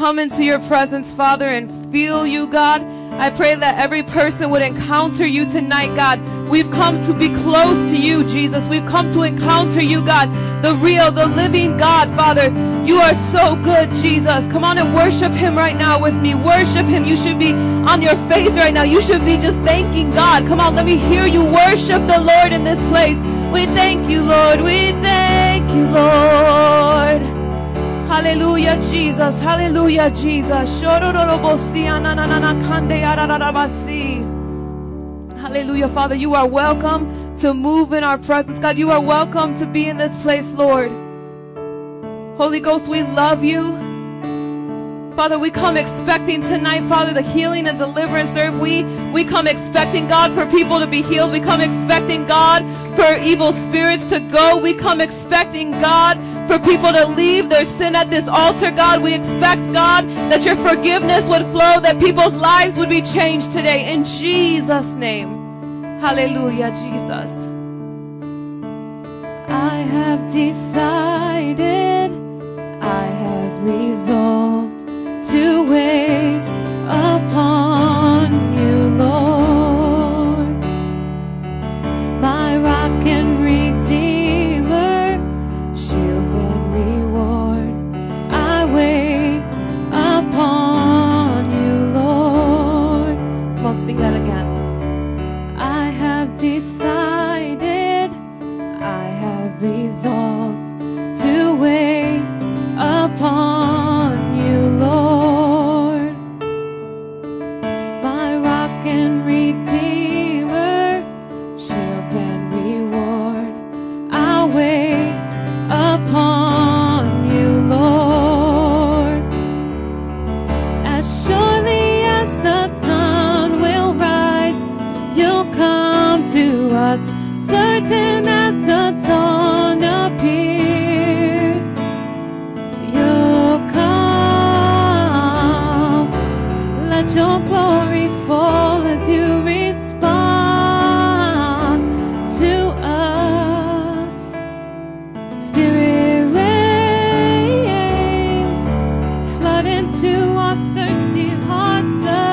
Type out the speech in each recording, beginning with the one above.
come into your presence, Father, and feel you, God. I pray that every person would encounter you tonight, God. We've come to be close to you, Jesus. We've come to encounter you, God, the real, the living God, Father. You are so good, Jesus. Come on and worship him right now with me. Worship him. You should be on your face right now. You should be just thanking God. Come on, let me hear you worship the Lord in this place. We thank you, Lord. We thank you, Lord. Hallelujah, Jesus. Hallelujah, Jesus. Hallelujah, Father. You are welcome to move in our presence. God, you are welcome to be in this place, Lord. Holy Ghost, we love you. Father, we come expecting tonight, Father, the healing and deliverance. Sir. We, we come expecting, God, for people to be healed. We come expecting, God, for evil spirits to go. We come expecting, God, for people to leave their sin at this altar, God. We expect, God, that your forgiveness would flow, that people's lives would be changed today. In Jesus' name. Hallelujah, Jesus. I have decided, I have resolved into our thirsty hearts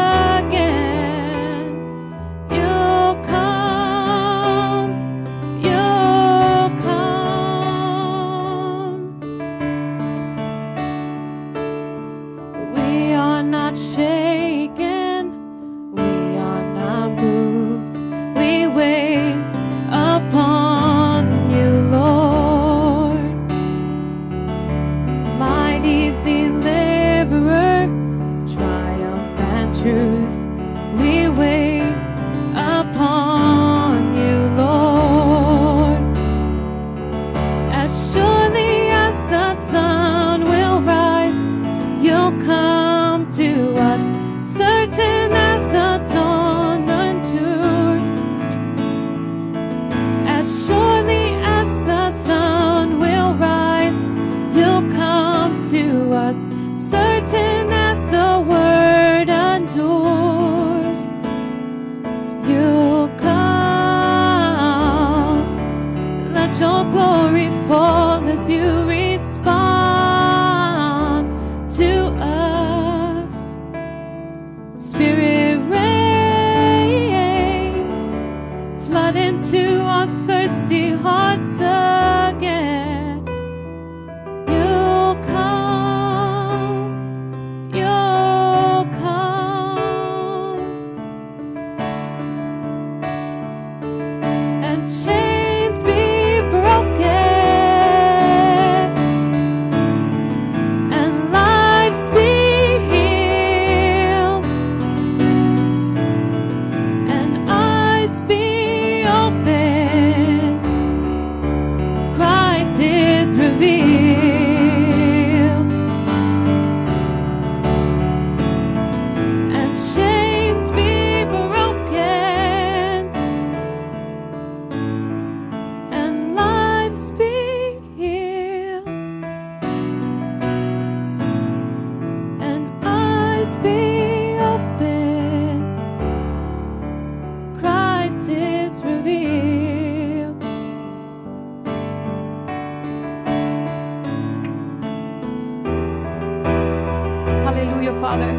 Hallelujah, Father.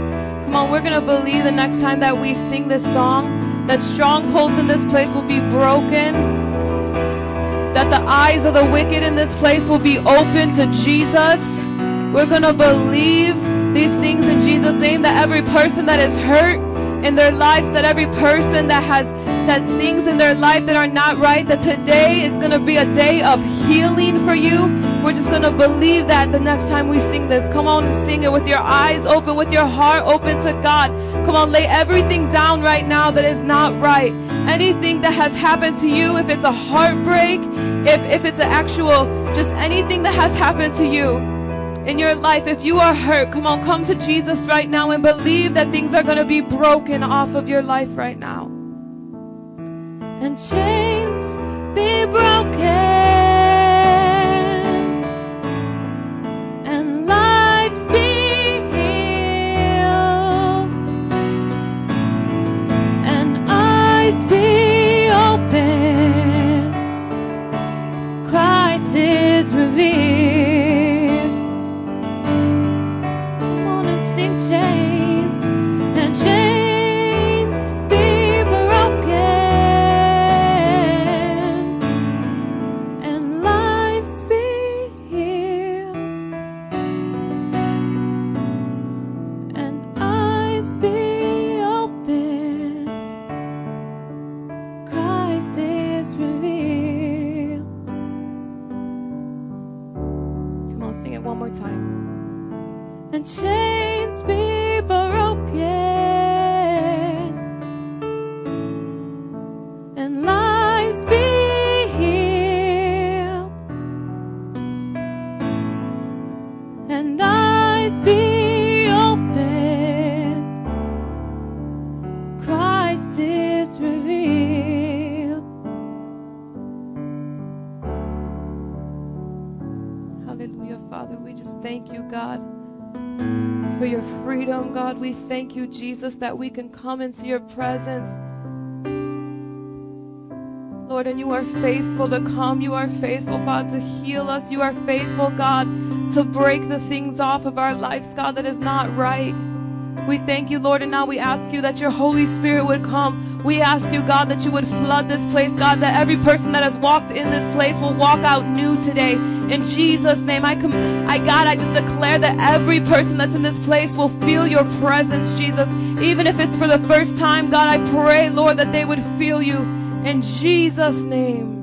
Come on, we're going to believe the next time that we sing this song that strongholds in this place will be broken, that the eyes of the wicked in this place will be open to Jesus. We're going to believe these things in Jesus' name that every person that is hurt in their lives, that every person that has has things in their life that are not right, that today is going to be a day of healing for you. We're just going to believe that the next time we sing this. Come on and sing it with your eyes open, with your heart open to God. Come on, lay everything down right now that is not right. Anything that has happened to you, if it's a heartbreak, if, if it's an actual, just anything that has happened to you in your life, if you are hurt, come on, come to Jesus right now and believe that things are going to be broken off of your life right now and chains be broken and thank you, Jesus, that we can come into your presence. Lord, and you are faithful to come. You are faithful, Father, to heal us. You are faithful, God, to break the things off of our lives, God, that is not right. We thank you, Lord, and now we ask you that your Holy Spirit would come. We ask you, God, that you would flood this place, God, that every person that has walked in this place will walk out new today. In Jesus' name, I come, I God, I just declare that every person that's in this place will feel your presence, Jesus. Even if it's for the first time, God, I pray, Lord, that they would feel you. In Jesus' name.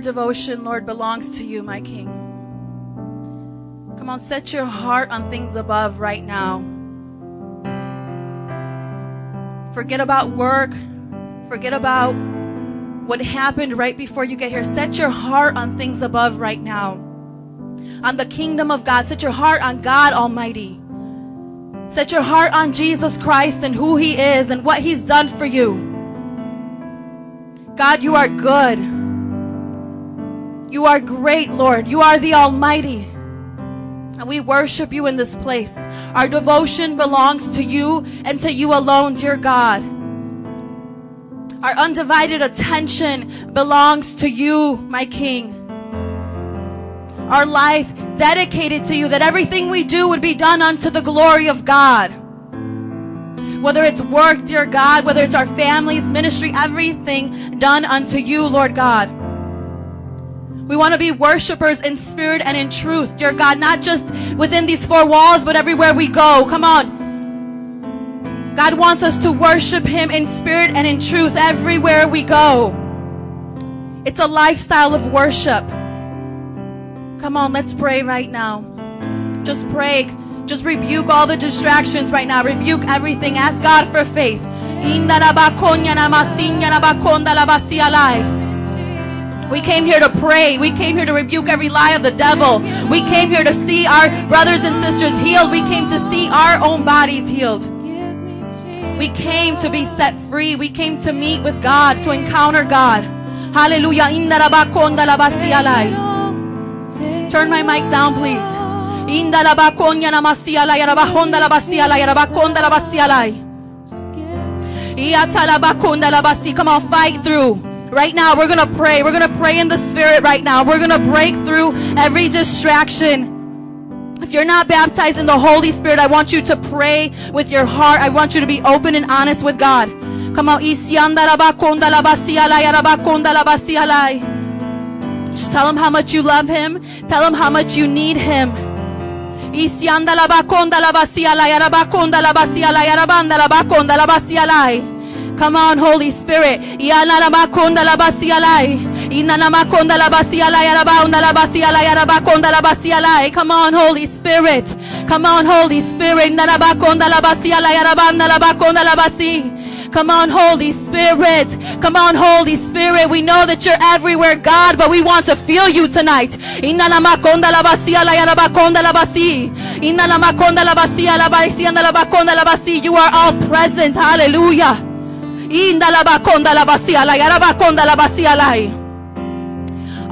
Devotion, Lord, belongs to you, my King. Come on, set your heart on things above right now. Forget about work. Forget about what happened right before you get here. Set your heart on things above right now. On the kingdom of God. Set your heart on God Almighty. Set your heart on Jesus Christ and who He is and what He's done for you. God, you are good. You are great, Lord. You are the Almighty. And we worship you in this place. Our devotion belongs to you and to you alone, dear God. Our undivided attention belongs to you, my King. Our life dedicated to you, that everything we do would be done unto the glory of God. Whether it's work, dear God, whether it's our families, ministry, everything done unto you, Lord God. We want to be worshipers in spirit and in truth, dear God, not just within these four walls, but everywhere we go. Come on. God wants us to worship Him in spirit and in truth everywhere we go. It's a lifestyle of worship. Come on, let's pray right now. Just pray. Just rebuke all the distractions right now. Rebuke everything. Ask God for faith. We came here to pray. We came here to rebuke every lie of the devil. We came here to see our brothers and sisters healed. We came to see our own bodies healed. We came to be set free. We came to meet with God, to encounter God. Hallelujah. Turn my mic down, please. Come on, fight through. Right now, we're going to pray. We're going to pray in the Spirit right now. We're going to break through every distraction. If you're not baptized in the Holy Spirit, I want you to pray with your heart. I want you to be open and honest with God. Come on. Just tell him how much you love him. Tell him how much you need him. Come on, Holy Spirit. Inanamakonda la basiala yarabaunda la basiala yarabakonda la basiala. Come on, Holy Spirit. Come on, Holy Spirit. La bakonda la basi. Come on, Holy Spirit. Come on, Holy Spirit. We know that you're everywhere, God, but we want to feel you tonight. You are all present. Hallelujah.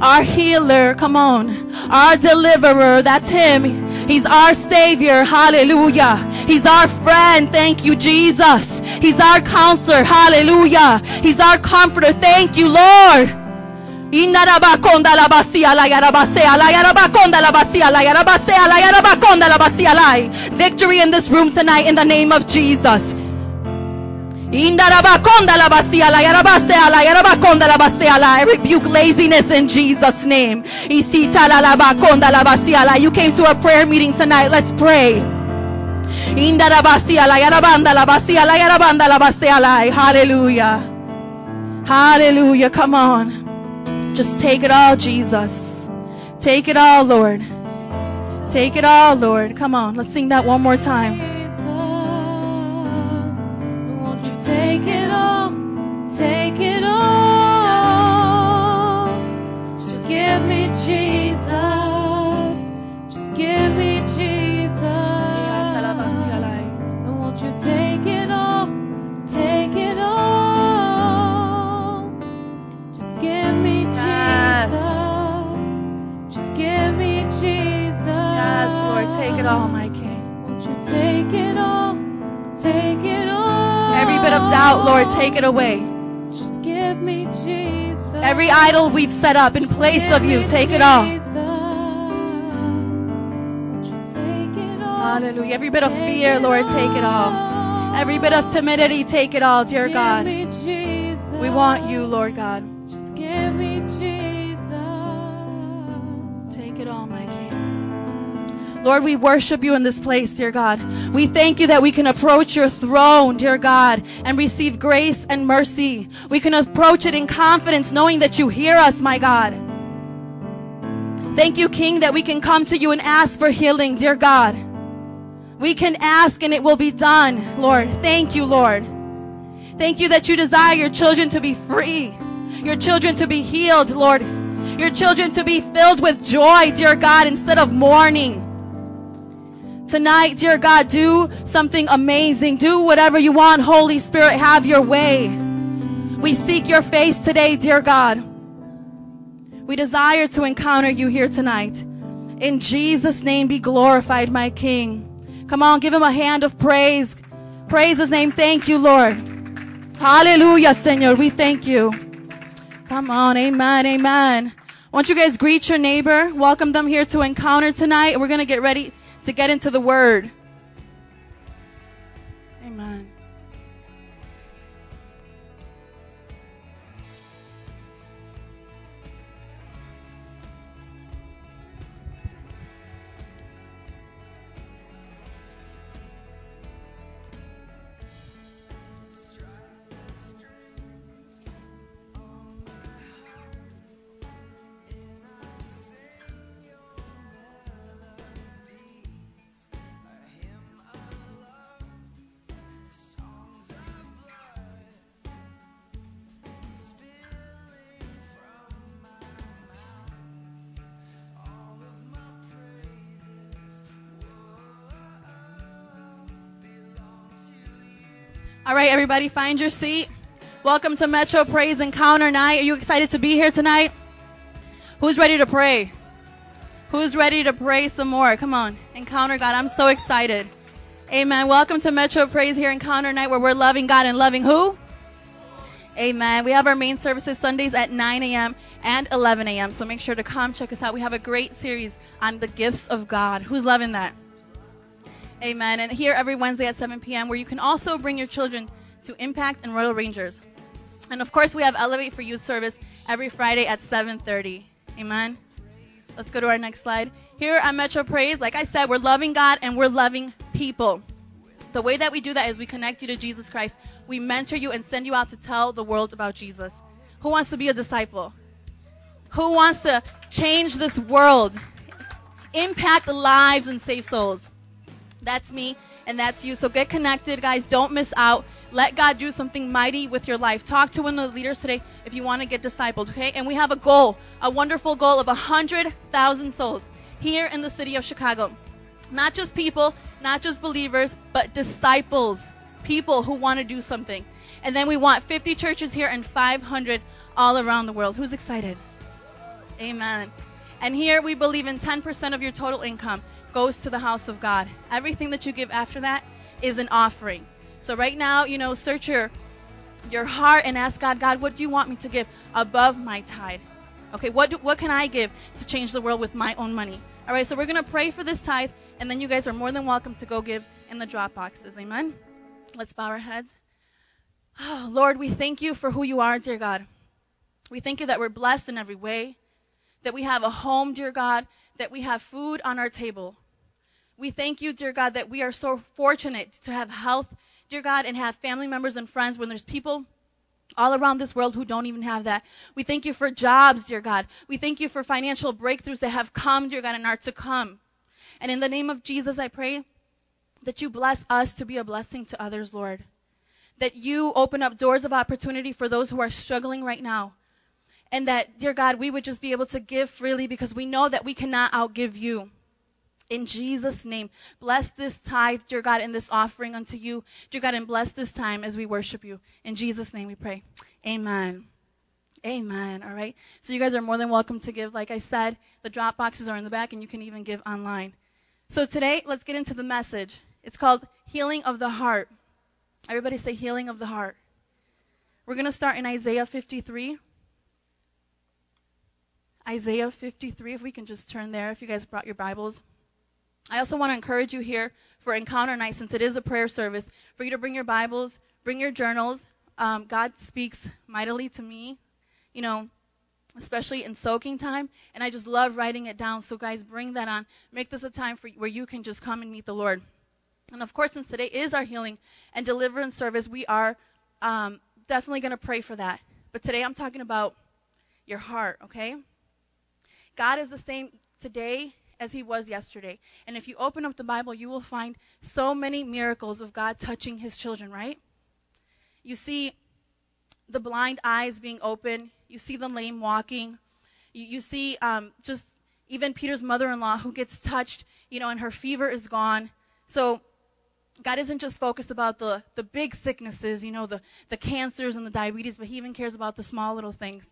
Our healer. Come on. Our deliverer. That's him. He's our savior. Hallelujah. He's our friend. Thank you, Jesus. He's our counselor. Hallelujah. He's our comforter. Thank you, Lord. Victory in this room tonight in the name of Jesus. I rebuke laziness in Jesus' name. You came to a prayer meeting tonight. Let's pray. Hallelujah. Hallelujah. Come on. Just take it all, Jesus. Take it all, Lord. Take it all, Lord. Come on. Let's sing that one more time. Take it all, take it all. Just give me Jesus. Just give me Jesus. And won't you take it all, take it all. Just give me Jesus. Just give me Jesus. Yes, Lord, take it all, my King. Won't you take it all, take it all. Bit of doubt, Lord, take it away. Just give me Jesus. Every idol we've set up in place of you, take it all. Hallelujah. Every bit of fear, Lord, take it all. Every bit of timidity, take it all, dear God. We want you, Lord God. Just give me Jesus. Lord, we worship you in this place, dear God. We thank you that we can approach your throne, dear God, and receive grace and mercy. We can approach it in confidence, knowing that you hear us, my God. Thank you, King, that we can come to you and ask for healing, dear God. We can ask and it will be done, Lord. Thank you, Lord. Thank you that you desire your children to be free, your children to be healed, Lord. Your children to be filled with joy, dear God, instead of mourning. Tonight, dear God, do something amazing. Do whatever you want. Holy Spirit, have your way. We seek your face today, dear God. We desire to encounter you here tonight. In Jesus' name be glorified, my King. Come on, give him a hand of praise. Praise his name. Thank you, Lord. Hallelujah, Senor. We thank you. Come on. Amen. Amen. Won't you guys greet your neighbor? Welcome them here to encounter tonight. We're going to get ready to get into the word. Right, everybody, find your seat. Welcome to Metro Praise Encounter Night. Are you excited to be here tonight? Who's ready to pray? Who's ready to pray some more? Come on, encounter God. I'm so excited. Amen. Welcome to Metro Praise here, in Encounter Night, where we're loving God and loving who? Amen. We have our main services Sundays at 9 a.m. and 11 a.m. So make sure to come check us out. We have a great series on the gifts of God. Who's loving that? Amen. And here every Wednesday at 7 p.m., where you can also bring your children to Impact and Royal Rangers. And of course, we have Elevate for Youth Service every Friday at 7:30. Amen. Let's go to our next slide. Here at Metro Praise, like I said, we're loving God and we're loving people. The way that we do that is we connect you to Jesus Christ. We mentor you and send you out to tell the world about Jesus. Who wants to be a disciple? Who wants to change this world? Impact lives and save souls. That's me and that's you. So get connected, guys. Don't miss out. Let God do something mighty with your life. Talk to one of the leaders today if you want to get discipled, okay? And we have a goal, a wonderful goal of 100,000 souls here in the city of Chicago. Not just people, not just believers, but disciples, people who want to do something. And then we want 50 churches here and 500 all around the world. Who's excited? Amen. And here we believe in 10% of your total income goes to the house of God. Everything that you give after that is an offering. So right now, you know, search your your heart and ask God, God, what do you want me to give above my tithe? Okay, what do, what can I give to change the world with my own money? All right, so we're going to pray for this tithe and then you guys are more than welcome to go give in the drop boxes. Amen. Let's bow our heads. Oh, Lord, we thank you for who you are, dear God. We thank you that we're blessed in every way, that we have a home, dear God, that we have food on our table. We thank you, dear God, that we are so fortunate to have health, dear God, and have family members and friends when there's people all around this world who don't even have that. We thank you for jobs, dear God. We thank you for financial breakthroughs that have come, dear God, and are to come. And in the name of Jesus, I pray that you bless us to be a blessing to others, Lord. That you open up doors of opportunity for those who are struggling right now. And that, dear God, we would just be able to give freely because we know that we cannot outgive you. In Jesus' name, bless this tithe, dear God, and this offering unto you, dear God, and bless this time as we worship you. In Jesus' name we pray. Amen. Amen. All right. So you guys are more than welcome to give. Like I said, the drop boxes are in the back and you can even give online. So today, let's get into the message. It's called Healing of the Heart. Everybody say Healing of the Heart. We're going to start in Isaiah 53. Isaiah 53, if we can just turn there, if you guys brought your Bibles. I also want to encourage you here for Encounter Night, since it is a prayer service, for you to bring your Bibles, bring your journals. Um, God speaks mightily to me, you know, especially in soaking time. And I just love writing it down. So, guys, bring that on. Make this a time for where you can just come and meet the Lord. And of course, since today is our healing and deliverance service, we are um, definitely going to pray for that. But today I'm talking about your heart, okay? God is the same today as he was yesterday. And if you open up the Bible, you will find so many miracles of God touching his children, right? You see the blind eyes being open, you see the lame walking, you, you see um, just even Peter's mother in law who gets touched, you know, and her fever is gone. So God isn't just focused about the, the big sicknesses, you know, the, the cancers and the diabetes, but He even cares about the small little things.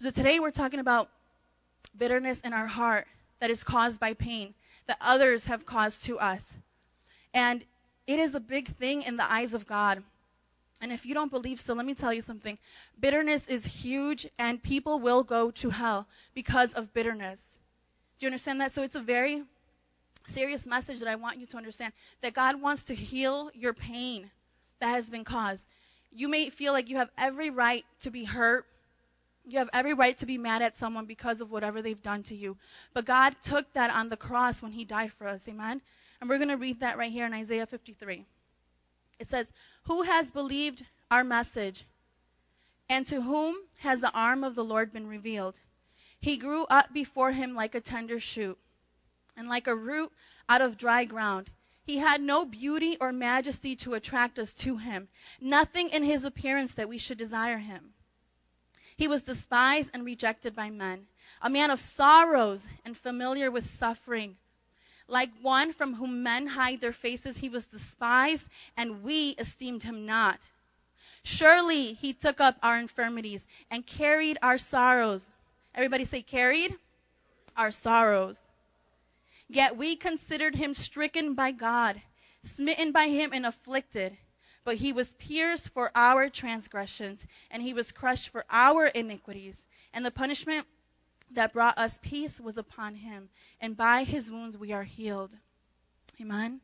So today we're talking about bitterness in our heart that is caused by pain that others have caused to us. And it is a big thing in the eyes of God. And if you don't believe so, let me tell you something. Bitterness is huge, and people will go to hell because of bitterness. Do you understand that? So it's a very serious message that I want you to understand that God wants to heal your pain that has been caused. You may feel like you have every right to be hurt. You have every right to be mad at someone because of whatever they've done to you. But God took that on the cross when He died for us. Amen? And we're going to read that right here in Isaiah 53. It says, Who has believed our message? And to whom has the arm of the Lord been revealed? He grew up before him like a tender shoot and like a root out of dry ground. He had no beauty or majesty to attract us to him, nothing in his appearance that we should desire him. He was despised and rejected by men, a man of sorrows and familiar with suffering. Like one from whom men hide their faces, he was despised, and we esteemed him not. Surely he took up our infirmities and carried our sorrows. Everybody say, carried our sorrows. Yet we considered him stricken by God, smitten by him, and afflicted. But he was pierced for our transgressions, and he was crushed for our iniquities. And the punishment that brought us peace was upon him, and by his wounds we are healed. Amen.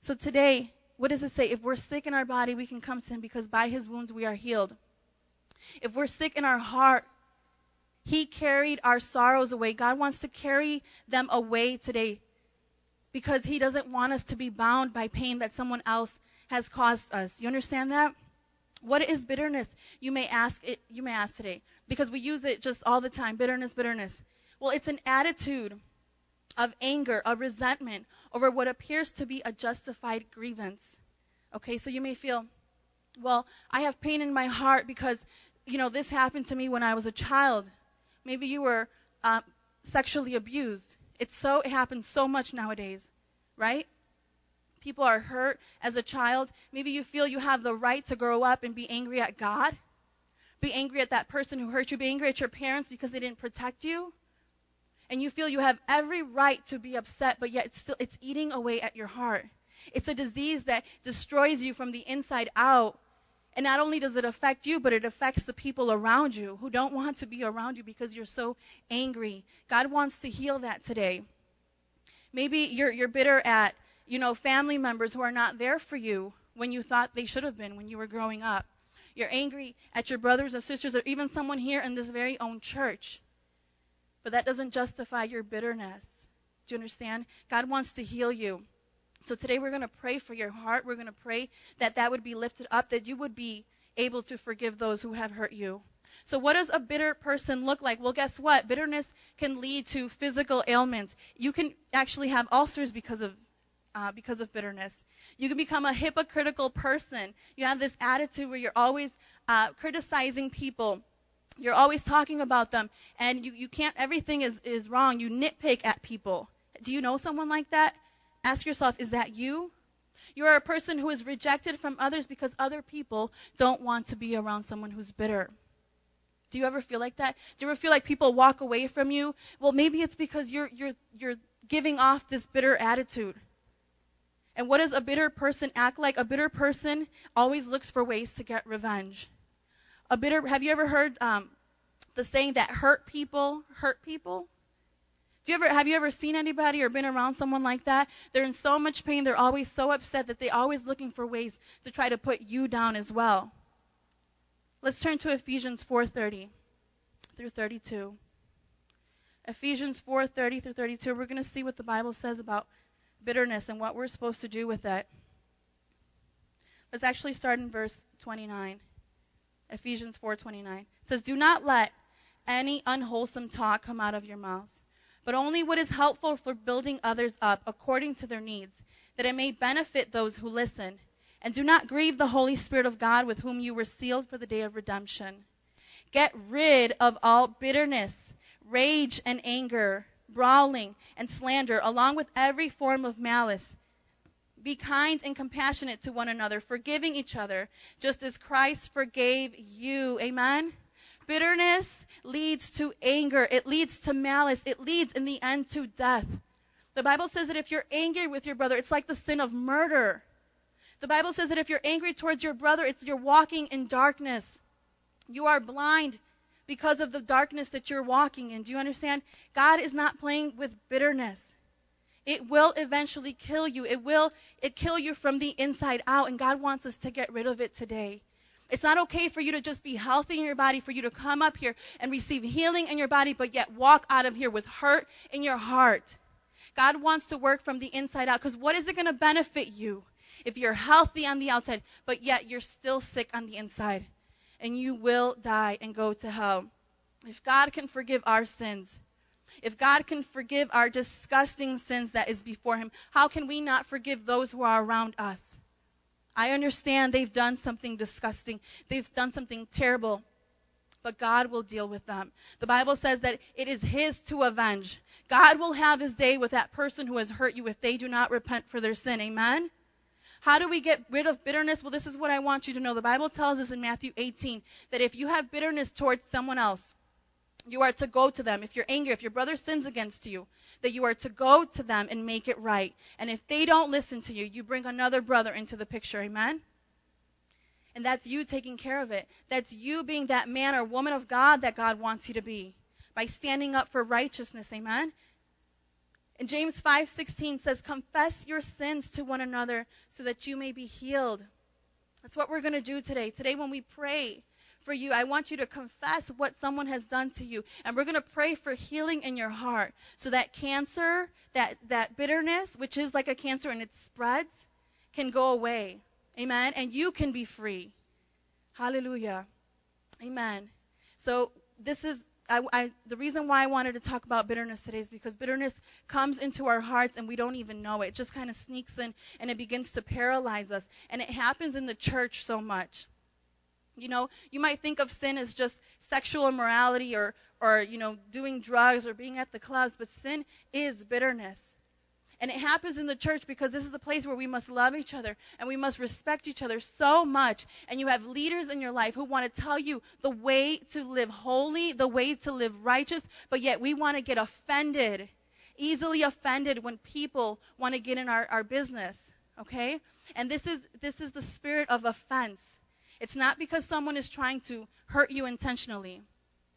So today, what does it say? If we're sick in our body, we can come to him because by his wounds we are healed. If we're sick in our heart, he carried our sorrows away. God wants to carry them away today because He doesn't want us to be bound by pain that someone else has caused us. You understand that? What is bitterness? You may ask it, you may ask today because we use it just all the time. Bitterness, bitterness. Well, it's an attitude of anger, of resentment over what appears to be a justified grievance. Okay, so you may feel, well, I have pain in my heart because, you know, this happened to me when I was a child. Maybe you were uh, sexually abused. It's so it happens so much nowadays, right? People are hurt as a child. Maybe you feel you have the right to grow up and be angry at God. Be angry at that person who hurt you. Be angry at your parents because they didn't protect you. And you feel you have every right to be upset, but yet it's still it's eating away at your heart. It's a disease that destroys you from the inside out and not only does it affect you, but it affects the people around you who don't want to be around you because you're so angry. God wants to heal that today. Maybe you're, you're bitter at, you know, family members who are not there for you when you thought they should have been when you were growing up. You're angry at your brothers or sisters or even someone here in this very own church. But that doesn't justify your bitterness. Do you understand? God wants to heal you. So today we're going to pray for your heart. We're going to pray that that would be lifted up, that you would be able to forgive those who have hurt you. So, what does a bitter person look like? Well, guess what? Bitterness can lead to physical ailments. You can actually have ulcers because of uh, because of bitterness. You can become a hypocritical person. You have this attitude where you're always uh, criticizing people. You're always talking about them, and you, you can't. Everything is is wrong. You nitpick at people. Do you know someone like that? Ask yourself, is that you? You are a person who is rejected from others because other people don't want to be around someone who's bitter. Do you ever feel like that? Do you ever feel like people walk away from you? Well, maybe it's because you're you're you're giving off this bitter attitude. And what does a bitter person act like? A bitter person always looks for ways to get revenge. A bitter have you ever heard um, the saying that hurt people hurt people? Do you ever have you ever seen anybody or been around someone like that? They're in so much pain, they're always so upset that they're always looking for ways to try to put you down as well. Let's turn to Ephesians 4:30 through 32. Ephesians 4:30 through 32. We're going to see what the Bible says about bitterness and what we're supposed to do with it. Let's actually start in verse 29. Ephesians 4:29. It says, "Do not let any unwholesome talk come out of your mouths, but only what is helpful for building others up according to their needs, that it may benefit those who listen. And do not grieve the Holy Spirit of God with whom you were sealed for the day of redemption. Get rid of all bitterness, rage and anger, brawling and slander, along with every form of malice. Be kind and compassionate to one another, forgiving each other, just as Christ forgave you. Amen? Bitterness leads to anger, it leads to malice, it leads in the end to death. The Bible says that if you're angry with your brother, it's like the sin of murder. The Bible says that if you're angry towards your brother, it's you're walking in darkness. You are blind because of the darkness that you're walking in. Do you understand? God is not playing with bitterness. It will eventually kill you. It will it kill you from the inside out and God wants us to get rid of it today. It's not okay for you to just be healthy in your body, for you to come up here and receive healing in your body, but yet walk out of here with hurt in your heart. God wants to work from the inside out because what is it going to benefit you if you're healthy on the outside, but yet you're still sick on the inside? and you will die and go to hell. If God can forgive our sins, if God can forgive our disgusting sins that is before Him, how can we not forgive those who are around us? I understand they've done something disgusting, they've done something terrible, but God will deal with them. The Bible says that it is His to avenge. God will have His day with that person who has hurt you if they do not repent for their sin. Amen? How do we get rid of bitterness? Well, this is what I want you to know. The Bible tells us in Matthew 18 that if you have bitterness towards someone else, you are to go to them. If you're angry, if your brother sins against you, that you are to go to them and make it right. And if they don't listen to you, you bring another brother into the picture. Amen? And that's you taking care of it. That's you being that man or woman of God that God wants you to be by standing up for righteousness. Amen? And James 5:16 says, "Confess your sins to one another so that you may be healed." That's what we're going to do today. Today when we pray for you, I want you to confess what someone has done to you. And we're going to pray for healing in your heart so that cancer, that that bitterness, which is like a cancer and it spreads, can go away. Amen. And you can be free. Hallelujah. Amen. So this is I, I, the reason why I wanted to talk about bitterness today is because bitterness comes into our hearts and we don't even know it. It just kind of sneaks in and it begins to paralyze us. And it happens in the church so much. You know, you might think of sin as just sexual immorality or, or you know, doing drugs or being at the clubs, but sin is bitterness. And it happens in the church because this is a place where we must love each other and we must respect each other so much. And you have leaders in your life who want to tell you the way to live holy, the way to live righteous, but yet we want to get offended, easily offended when people want to get in our, our business. Okay? And this is this is the spirit of offense. It's not because someone is trying to hurt you intentionally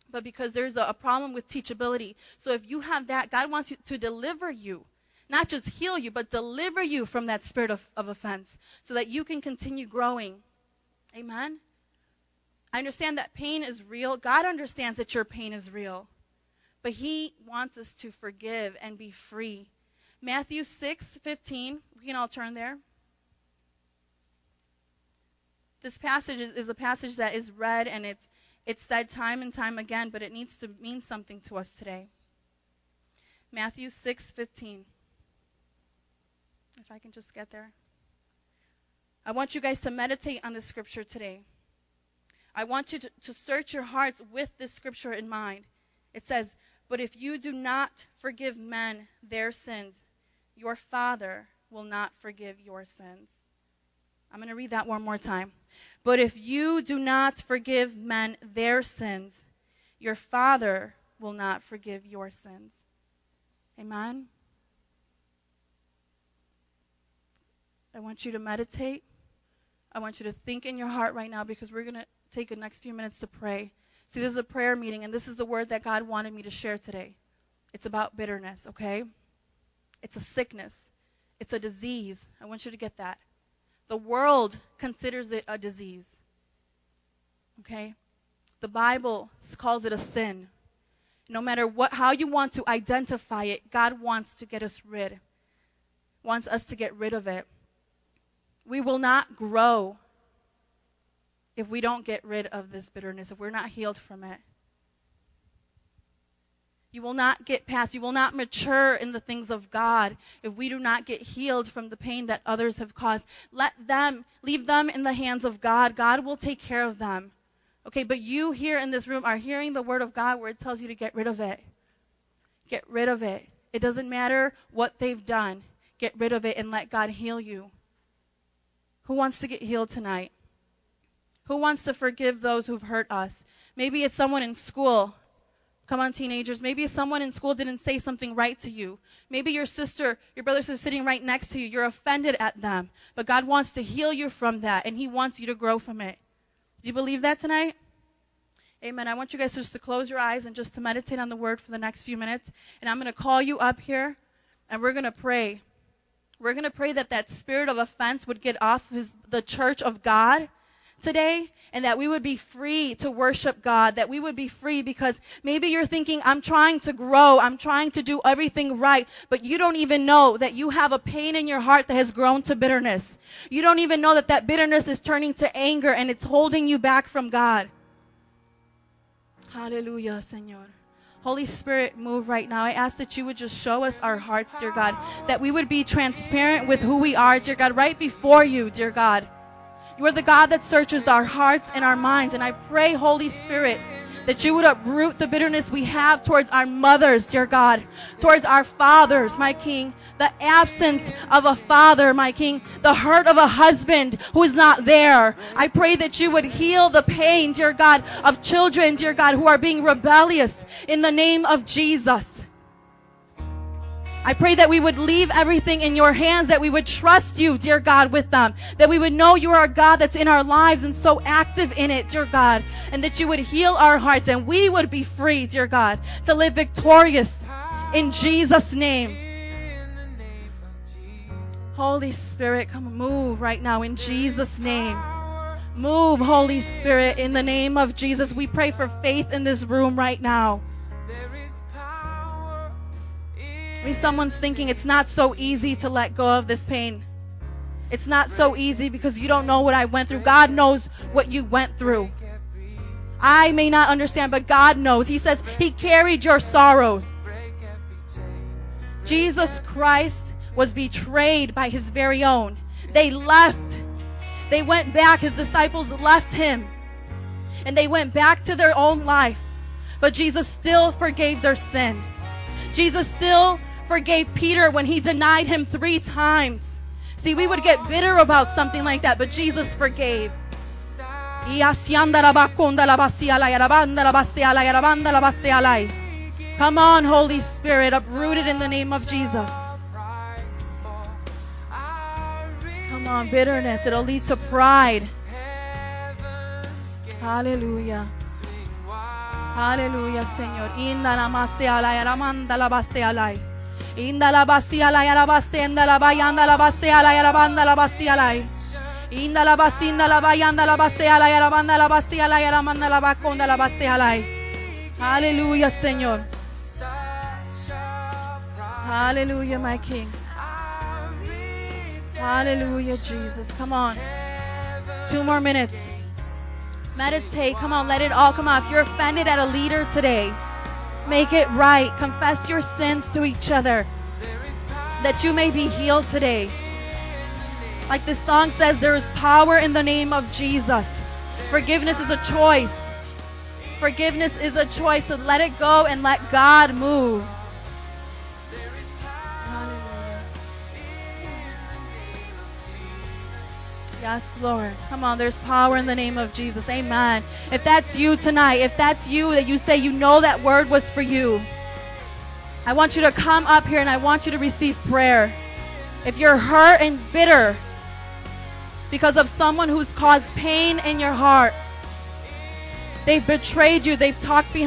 but because there's a, a, problem with teachability. So if you have that, God wants you to deliver you not just heal you, but deliver you from that spirit of, of offense so that you can continue growing. Amen? I understand that pain is real. God understands that your pain is real. But He wants us to forgive and be free. Matthew 6 15, we can all turn there. This passage is, is a passage that is read and it's, it's said time and time again, but it needs to mean something to us today. Matthew 6:15. If I can just get there. I want you guys to meditate on this scripture today. I want you to, to search your hearts with this scripture in mind. It says, But if you do not forgive men their sins, your Father will not forgive your sins. I'm going to read that one more time. But if you do not forgive men their sins, your Father will not forgive your sins. Amen? I want you to meditate. I want you to think in your heart right now because we're going to take the next few minutes to pray. See, this is a prayer meeting, and this is the word that God wanted me to share today. It's about bitterness, okay? It's a sickness, it's a disease. I want you to get that. The world considers it a disease. Okay? The Bible calls it a sin. No matter what how you want to identify it, God wants to get us rid. Wants us to get rid of it. We will not grow if we don't get rid of this bitterness, if we're not healed from it. You will not get past, you will not mature in the things of God if we do not get healed from the pain that others have caused. Let them, leave them in the hands of God. God will take care of them. Okay, but you here in this room are hearing the word of God where it tells you to get rid of it. Get rid of it. It doesn't matter what they've done. Get rid of it and let God heal you. Who wants to get healed tonight? Who wants to forgive those who've hurt us? Maybe it's someone in school Come on, teenagers. Maybe someone in school didn't say something right to you. Maybe your sister, your brothers are sitting right next to you. You're offended at them. But God wants to heal you from that, and He wants you to grow from it. Do you believe that tonight? Amen. I want you guys just to close your eyes and just to meditate on the word for the next few minutes. And I'm going to call you up here, and we're going to pray. We're going to pray that that spirit of offense would get off his, the church of God today and that we would be free to worship God, that we would be free because maybe you're thinking, I'm trying to grow, I'm trying to do everything right, but you don't even know that you have a pain in your heart that has grown to bitterness. You don't even know that that bitterness is turning to anger and it's holding you back from God. Hallelujah, Señor. Holy Spirit, move right now. I ask that you would just show us our hearts, dear God, that we would be transparent with who we are, dear God, right before you, dear God. You are the God that searches our hearts and our minds. And I pray, Holy Spirit, that you would uproot the bitterness we have towards our mothers, dear God, towards our fathers, my King, the absence of a father, my King, the hurt of a husband who is not there. I pray that you would heal the pain, dear God, of children, dear God, who are being rebellious in the name of Jesus. I pray that we would leave everything in your hands, that we would trust you, dear God, with them, that we would know you are a God that's in our lives and so active in it, dear God, and that you would heal our hearts and we would be free, dear God, to live victorious in Jesus' name. Holy Spirit, come move right now in Jesus' name. Move, Holy Spirit, in the name of Jesus. We pray for faith in this room right now. Maybe someone's thinking it's not so easy to let go of this pain. It's not so easy because you don't know what I went through. God knows what you went through. I may not understand, but God knows. He says He carried your sorrows. Jesus Christ was betrayed by His very own. They left. They went back. His disciples left Him. And they went back to their own life. But Jesus still forgave their sin. Jesus still forgave Peter when he denied him three times. See, we would get bitter about something like that, but Jesus forgave. Come on, Holy Spirit, uprooted in the name of Jesus. Come on, bitterness, it'll lead to pride. Hallelujah. Hallelujah, Señor. Inda namaste alay, aramanda la baste alay. Inda la bastia la ya la bastenda la bastia la ya la banda la bastia la. Inda la bastia la ya la banda la bastia la. Aleluya, Señor. Hallelujah, my King. Hallelujah, Jesus. Come on. Two more minutes. Meditate. Come on, let it all come out. You're offended at a leader today, Make it right. Confess your sins to each other that you may be healed today. Like the song says, there is power in the name of Jesus. Forgiveness is a choice. Forgiveness is a choice. So let it go and let God move. Yes, Lord. Come on, there's power in the name of Jesus. Amen. If that's you tonight, if that's you that you say you know that word was for you, I want you to come up here and I want you to receive prayer. If you're hurt and bitter because of someone who's caused pain in your heart, they've betrayed you, they've talked behind